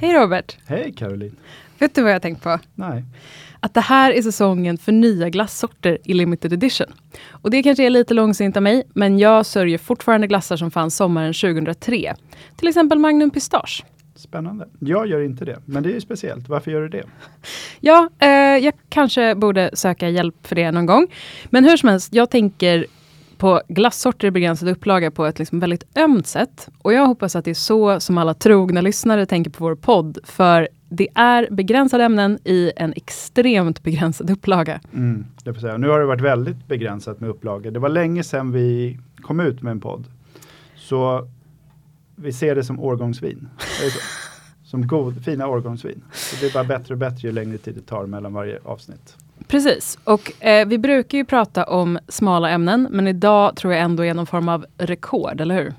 Hej Robert! Hej Caroline! Vet du vad jag tänkt på? Nej. Att det här är säsongen för nya glassorter i limited edition. Och det kanske är lite långsint av mig, men jag sörjer fortfarande glassar som fanns sommaren 2003. Till exempel Magnum Pistage. Spännande. Jag gör inte det, men det är ju speciellt. Varför gör du det? Ja, eh, jag kanske borde söka hjälp för det någon gång. Men hur som helst, jag tänker på glassorter i begränsad upplaga på ett liksom väldigt ömt sätt. Och jag hoppas att det är så som alla trogna lyssnare tänker på vår podd. För det är begränsade ämnen i en extremt begränsad upplaga. Mm, det får säga. Nu har det varit väldigt begränsat med upplagor. Det var länge sedan vi kom ut med en podd. Så vi ser det som årgångsvin. som god, fina årgångsvin. Så det blir bara bättre och bättre ju längre tid det tar mellan varje avsnitt. Precis, och eh, vi brukar ju prata om smala ämnen, men idag tror jag ändå är någon form av rekord, eller hur?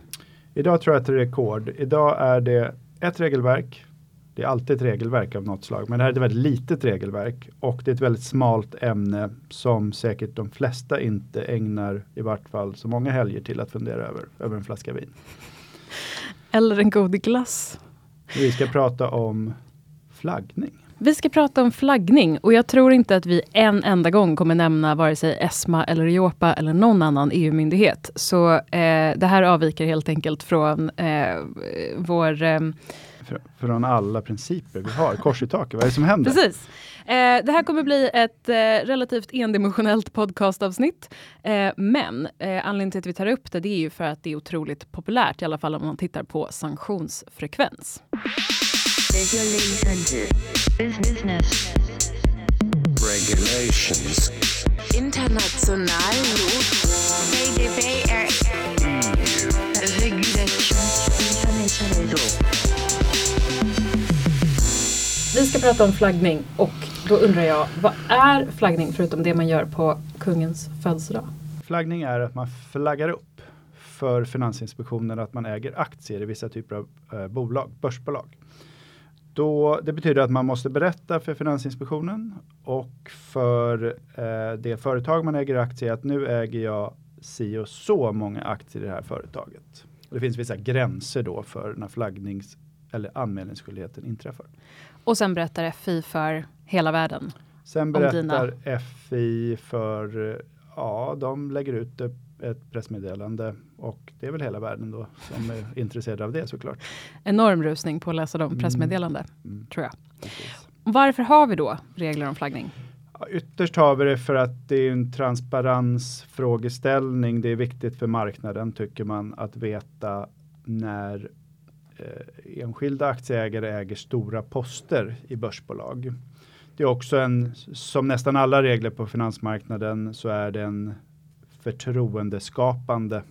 Idag tror jag att det är rekord. Idag är det ett regelverk. Det är alltid ett regelverk av något slag, men det här är ett väldigt litet regelverk och det är ett väldigt smalt ämne som säkert de flesta inte ägnar i vart fall så många helger till att fundera över, över en flaska vin. Eller en god glass. Vi ska prata om flaggning. Vi ska prata om flaggning och jag tror inte att vi en enda gång kommer nämna vare sig ESMA eller Europa eller någon annan EU-myndighet. Så eh, det här avviker helt enkelt från eh, vår... Eh, från alla principer vi har, kors i taket, vad är det som händer? Precis. Eh, det här kommer bli ett eh, relativt endimensionellt podcastavsnitt. Eh, men eh, anledningen till att vi tar upp det, det är ju för att det är otroligt populärt, i alla fall om man tittar på sanktionsfrekvens. Business. Regulations. International GDPR. Vi ska prata om flaggning och då undrar jag, vad är flaggning förutom det man gör på kungens födelsedag? Flaggning är att man flaggar upp för Finansinspektionen att man äger aktier i vissa typer av eh, bolag, börsbolag. Då, det betyder att man måste berätta för Finansinspektionen och för eh, det företag man äger aktier att nu äger jag si och så många aktier i det här företaget. Och det finns vissa gränser då för när flaggnings eller anmälningsskyldigheten inträffar. Och sen berättar FI för hela världen? Sen berättar FI för, ja, de lägger ut ett pressmeddelande och det är väl hela världen då som är intresserade av det såklart. Enorm rusning på att läsa de mm. pressmeddelande, mm. Mm. tror jag. Precis. Varför har vi då regler om flaggning? Ja, ytterst har vi det för att det är en transparensfrågeställning. Det är viktigt för marknaden tycker man att veta när eh, enskilda aktieägare äger stora poster i börsbolag. Det är också en, som nästan alla regler på finansmarknaden, så är det en förtroendeskapande,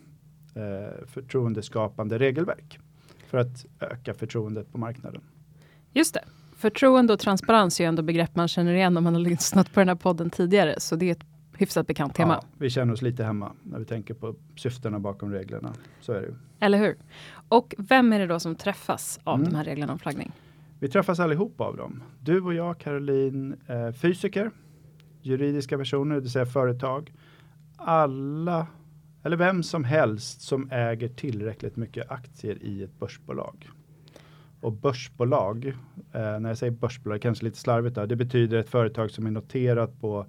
eh, förtroendeskapande regelverk för att öka förtroendet på marknaden. Just det. Förtroende och transparens är ju ändå begrepp man känner igen om man har lyssnat på den här podden tidigare. Så det är ett hyfsat bekant tema. Ja, vi känner oss lite hemma när vi tänker på syftena bakom reglerna. Så är det ju. Eller hur? Och vem är det då som träffas av mm. de här reglerna om flaggning? Vi träffas allihop av dem. Du och jag, Caroline, eh, fysiker, juridiska personer, det vill säga företag. Alla, eller vem som helst som äger tillräckligt mycket aktier i ett börsbolag. Och börsbolag, eh, när jag säger börsbolag, kanske lite slarvigt där, det betyder ett företag som är noterat på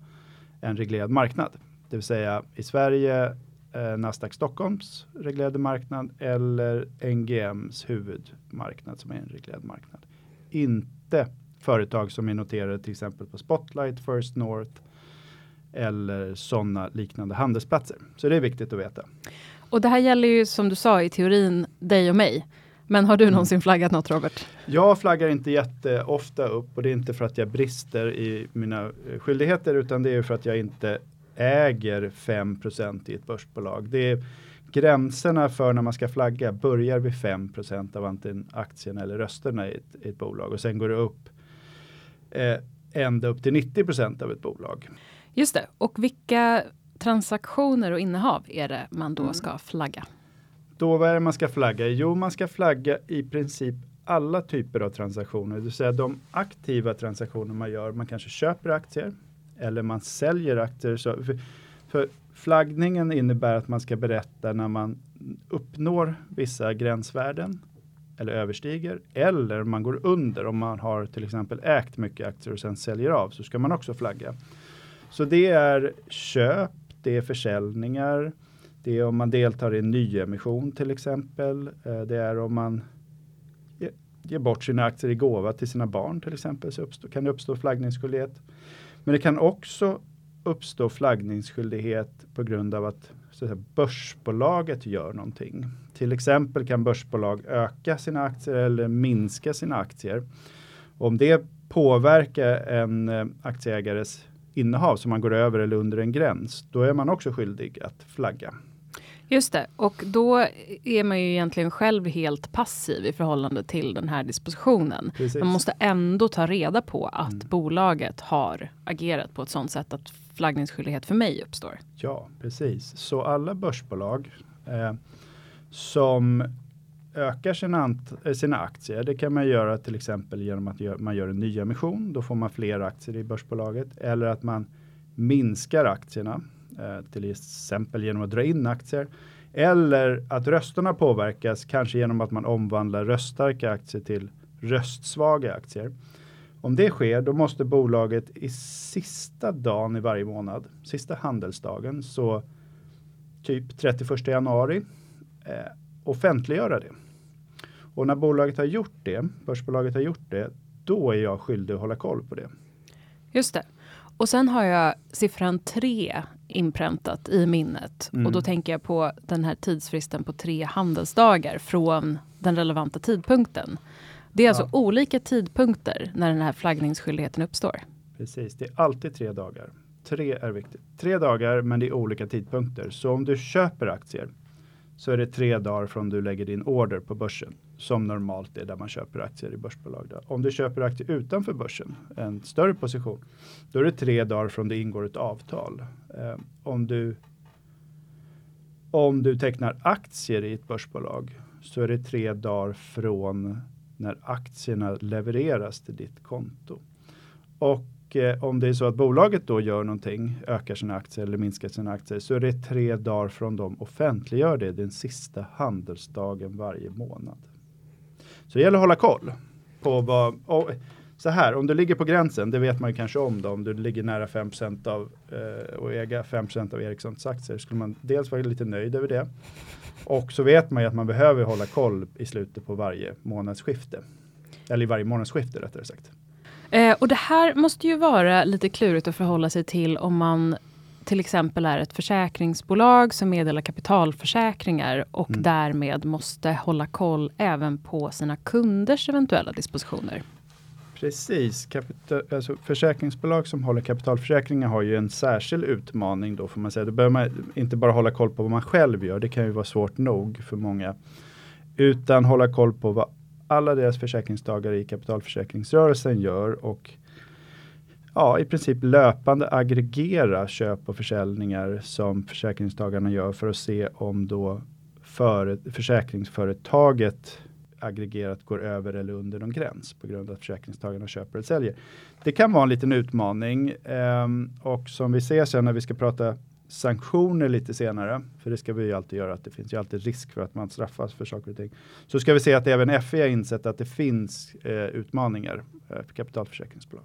en reglerad marknad. Det vill säga i Sverige eh, Nasdaq Stockholms reglerade marknad eller NGMs huvudmarknad som är en reglerad marknad. Inte företag som är noterade till exempel på Spotlight, First North eller sådana liknande handelsplatser. Så det är viktigt att veta. Och det här gäller ju som du sa i teorin dig och mig. Men har du mm. någonsin flaggat något Robert? Jag flaggar inte jätteofta upp och det är inte för att jag brister i mina eh, skyldigheter utan det är för att jag inte äger 5% i ett börsbolag. Det är gränserna för när man ska flagga börjar vid 5% av antingen aktierna eller rösterna i ett, i ett, bolag och sen går det upp eh, ända upp till 90% av ett bolag. Just det, och vilka transaktioner och innehav är det man då mm. ska flagga? Då vad är det man ska flagga? Jo, man ska flagga i princip alla typer av transaktioner, det vill säga de aktiva transaktioner man gör. Man kanske köper aktier eller man säljer aktier. Så för, för flaggningen innebär att man ska berätta när man uppnår vissa gränsvärden eller överstiger eller man går under om man har till exempel ägt mycket aktier och sen säljer av så ska man också flagga. Så det är köp, det är försäljningar, det är om man deltar i en nyemission till exempel. Eh, det är om man ger bort sina aktier i gåva till sina barn till exempel så uppstå, kan det uppstå flaggningsskyldighet. Men det kan också uppstå flaggningsskyldighet på grund av att, så att säga, börsbolaget gör någonting. Till exempel kan börsbolag öka sina aktier eller minska sina aktier. Om det påverkar en eh, aktieägares innehav som man går över eller under en gräns, då är man också skyldig att flagga. Just det, och då är man ju egentligen själv helt passiv i förhållande till den här dispositionen. Precis. Man måste ändå ta reda på att mm. bolaget har agerat på ett sådant sätt att flaggningsskyldighet för mig uppstår. Ja, precis. Så alla börsbolag eh, som ökar sina, eh, sina aktier, det kan man göra till exempel genom att man gör en nyemission. Då får man fler aktier i börsbolaget eller att man minskar aktierna Eh, till exempel genom att dra in aktier. Eller att rösterna påverkas, kanske genom att man omvandlar röststarka aktier till röstsvaga aktier. Om det sker, då måste bolaget i sista dagen i varje månad, sista handelsdagen, så typ 31 januari, eh, offentliggöra det. Och när bolaget har gjort det, börsbolaget har gjort det, då är jag skyldig att hålla koll på det. Just det. Och sen har jag siffran 3 inpräntat i minnet. Mm. Och då tänker jag på den här tidsfristen på tre handelsdagar från den relevanta tidpunkten. Det är alltså ja. alltså olika tidpunkter när den här flaggningsskyldigheten uppstår. Precis, det är alltid tre dagar. Tre är viktigt. Tre dagar, men det är olika tidpunkter. Så om du köper aktier så är det tre dagar från du lägger din order på börsen som normalt är där man köper aktier i börsbolag. Då. Om du köper aktier utanför börsen, en större position, då är det tre dagar från det ingår ett avtal. Eh, om, du, om du tecknar aktier i ett börsbolag så är det tre dagar från när aktierna levereras till ditt konto. Och eh, om det är så att bolaget då gör någonting, ökar sina aktier eller minskar sina aktier, så är det tre dagar från de offentliggör det den sista handelsdagen varje månad. Så det gäller att hålla koll på vad, så här, om du ligger på gränsen, det vet man ju kanske om då, om du ligger nära 5% av eh, och äga 5% av Ericssons aktier, skulle man dels vara lite nöjd över det. Och så vet man ju att man behöver hålla koll i slutet på varje månadsskifte. Eller i varje månadsskifte rättare sagt. Eh, och det här måste ju vara lite klurigt att förhålla sig till om man till exempel är ett försäkringsbolag som meddelar kapitalförsäkringar och mm. därmed måste hålla koll även på sina kunders eventuella dispositioner. Precis, Kapital, alltså försäkringsbolag som håller kapitalförsäkringar har ju en särskild utmaning då får man säga. Då behöver man inte bara hålla koll på vad man själv gör, det kan ju vara svårt nog för många. Utan hålla koll på vad alla deras försäkringstagare i kapitalförsäkringsrörelsen gör och ja, i princip löpande aggregera köp och försäljningar som försäkringstagarna gör för att se om då för, försäkringsföretaget aggregerat går över eller under någon gräns på grund av att försäkringstagarna köper eller säljer. Det kan vara en liten utmaning eh, och som vi ser sen när vi ska prata sanktioner lite senare, för det ska vi ju alltid göra, att det finns ju alltid risk för att man straffas för saker och ting. Så ska vi se att även FI har insett att det finns eh, utmaningar eh, för kapitalförsäkringsbolag.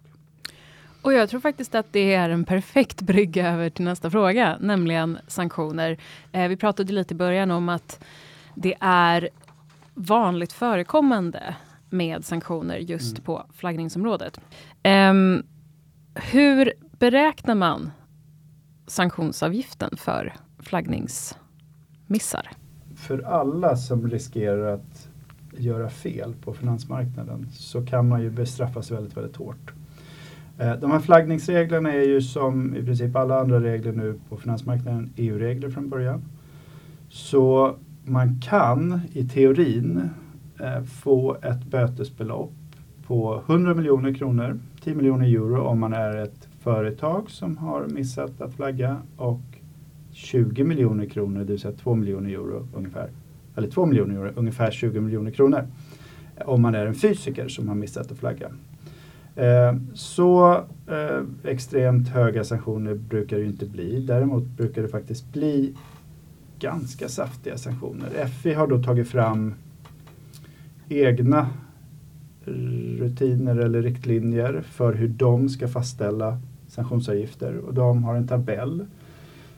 Och jag tror faktiskt att det är en perfekt brygga över till nästa fråga, nämligen sanktioner. Eh, vi pratade lite i början om att det är vanligt förekommande med sanktioner just mm. på flaggningsområdet. Um, hur beräknar man sanktionsavgiften för flaggningsmissar? För alla som riskerar att göra fel på finansmarknaden så kan man ju bestraffas väldigt, väldigt hårt. Eh, de här flaggningsreglerna är ju som i princip alla andra regler nu på finansmarknaden EU-regler från början. Så man kan i teorin eh, få ett bötesbelopp på 100 miljoner kronor, 10 miljoner euro om man är ett företag som har missat att flagga och 20 miljoner kronor, det vill säga 2 miljoner euro ungefär, eller 2 miljoner euro, ungefär 20 miljoner kronor om man är en fysiker som har missat att flagga. Eh, så eh, extremt höga sanktioner brukar det ju inte bli. Däremot brukar det faktiskt bli ganska saftiga sanktioner. FI har då tagit fram egna rutiner eller riktlinjer för hur de ska fastställa sanktionsavgifter och de har en tabell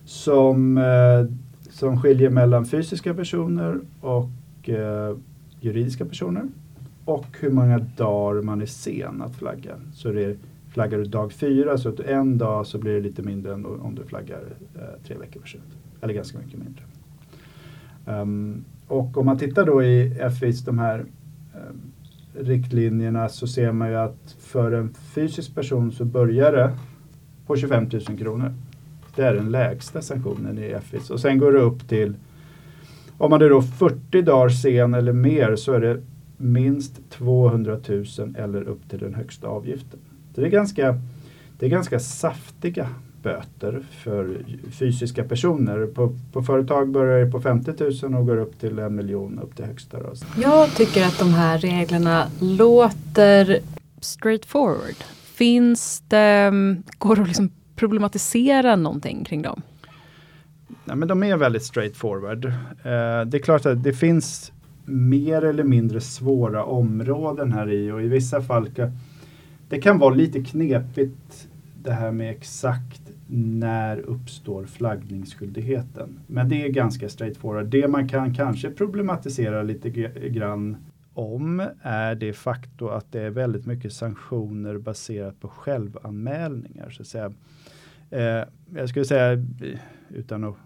som, eh, som skiljer mellan fysiska personer och eh, juridiska personer och hur många dagar man är sen att flagga. Så det är, flaggar du dag fyra så att en dag så blir det lite mindre än om du flaggar eh, tre veckor för sent. Eller ganska mycket mindre. Um, och om man tittar då i FIs de här um, riktlinjerna så ser man ju att för en fysisk person så börjar det på 25 000 kronor. Det är den lägsta sanktionen i FIS och sen går det upp till om man är då 40 dagar sen eller mer så är det minst 200 000 eller upp till den högsta avgiften. Så det är ganska, det är ganska saftiga böter för fysiska personer. På, på företag börjar det på 50 000 och går upp till en miljon upp till högsta. Då. Jag tycker att de här reglerna låter straightforward. Finns det, mm, går det att liksom problematisera någonting kring dem? Nej, men de är väldigt straightforward. Eh, det är klart att det finns mer eller mindre svåra områden här i och i vissa fall kan det kan vara lite knepigt det här med exakt när uppstår flaggningsskyldigheten. Men det är ganska straightforward. Det man kan kanske problematisera lite grann om är det faktum att det är väldigt mycket sanktioner baserat på självanmälningar. Så att säga. Eh, jag skulle säga, utan att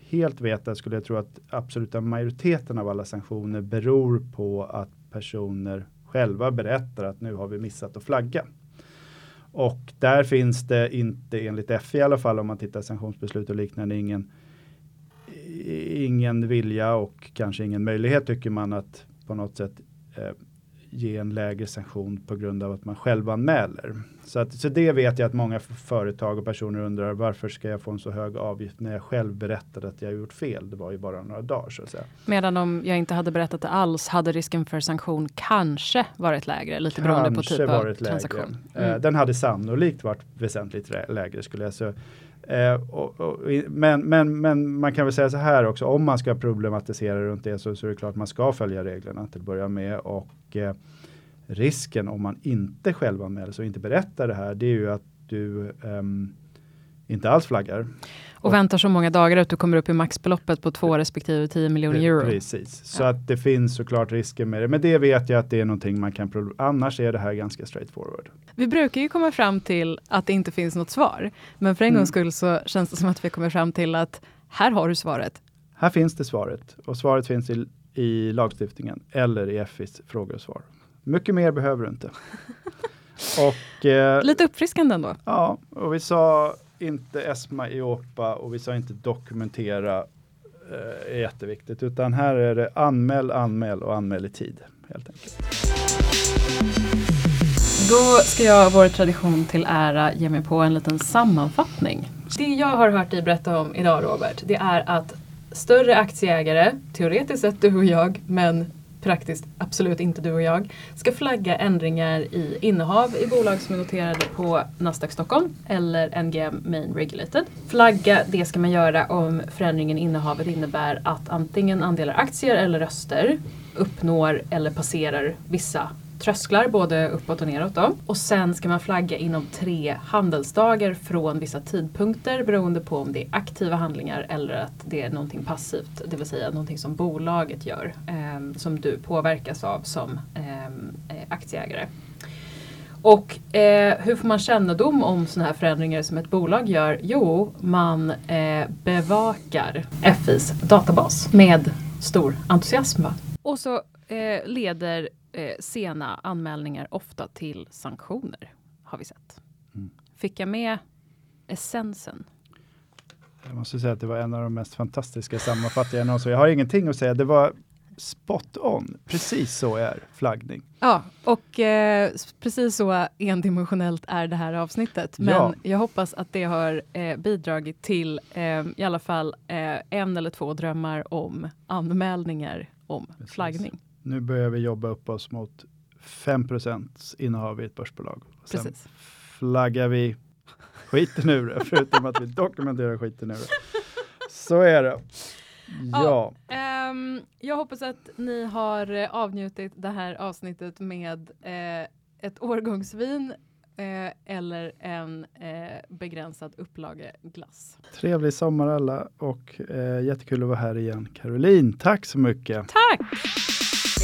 helt veta, skulle jag tro att absoluta majoriteten av alla sanktioner beror på att personer själva berättar att nu har vi missat att flagga. Och där finns det inte enligt FI i alla fall om man tittar sanktionsbeslut och liknande ingen, ingen vilja och kanske ingen möjlighet tycker man att på något sätt eh, ge en lägre sanktion på grund av att man själv anmäler. Så, att, så det vet jag att många företag och personer undrar varför ska jag få en så hög avgift när jag själv berättade att jag gjort fel. Det var ju bara några dagar så att säga. Medan om jag inte hade berättat det alls hade risken för sanktion kanske varit lägre, lite kanske beroende på typ av transaktion. Eh, mm. Den hade sannolikt varit väsentligt lägre skulle jag säga. Eh, och, och, men, men, men man kan väl säga så här också, om man ska problematisera runt det så, så är det klart man ska följa reglerna till att börja med. Och eh, risken om man inte självanmäler sig och inte berättar det här, det är ju att du um, inte alls flaggar. Och, och, väntar så många dagar att du kommer upp i maxbeloppet på 2 respektive 10 miljoner euro. Precis, så ja. att det finns såklart risker med det. Men det vet jag att det är någonting man kan, annars är det här ganska straightforward. Vi brukar ju komma fram till att det inte finns något svar. Men för en mm. gångs skull så känns det som att vi kommer fram till att här har du svaret. Här finns det svaret och svaret finns i, i lagstiftningen eller i FIs frågor och svar. Mycket mer behöver du inte. och, eh, Lite uppfriskande ändå. Ja, och vi sa inte ESMA Iopa och vi sa inte dokumentera eh, är jätteviktigt, utan här är det anmäl, anmäl och anmäl i tid. helt enkelt. Då ska jag, vår tradition till ära, ge mig på en liten sammanfattning. Det jag har hört dig berätta om idag Robert, det är att större aktieägare, teoretiskt sett du och jag, men praktiskt absolut inte du och jag, ska flagga ändringar i innehav i bolag som är noterade på Nasdaq Stockholm eller NGM Main Regulated. Flagga, det ska man göra om förändringen i innehavet innebär att antingen andelar aktier eller röster uppnår eller passerar vissa trösklar både uppåt och neråt. Då. Och sen ska man flagga inom tre handelsdagar från vissa tidpunkter beroende på om det är aktiva handlingar eller att det är någonting passivt, det vill säga någonting som bolaget gör eh, som du påverkas av som ehm, eh, aktieägare. Och eh, hur får man kännedom om sådana här förändringar som ett bolag gör? Jo, man eh, bevakar FIs databas med stor entusiasm. Va? Och så eh, leder eh, sena anmälningar ofta till sanktioner, har vi sett. Mm. Fick jag med essensen? Jag måste säga att det var en av de mest fantastiska sammanfattningarna någonsin. Jag har ingenting att säga. Det var spot on. Precis så är flaggning. Ja, och eh, precis så endimensionellt är det här avsnittet. Men ja. jag hoppas att det har eh, bidragit till eh, i alla fall eh, en eller två drömmar om anmälningar om precis. flaggning nu börjar vi jobba upp oss mot 5 innehav i ett börsbolag. Sen Precis. flaggar vi skiten ur det, förutom att vi dokumenterar skiten ur det. Så är det. Ja. ja Um, jag hoppas att ni har eh, avnjutit det här avsnittet med eh, ett årgångsvin eh, eller en eh, begränsad upplageglass. Trevlig sommar alla och eh, jättekul att vara här igen. Caroline, tack så mycket. Tack!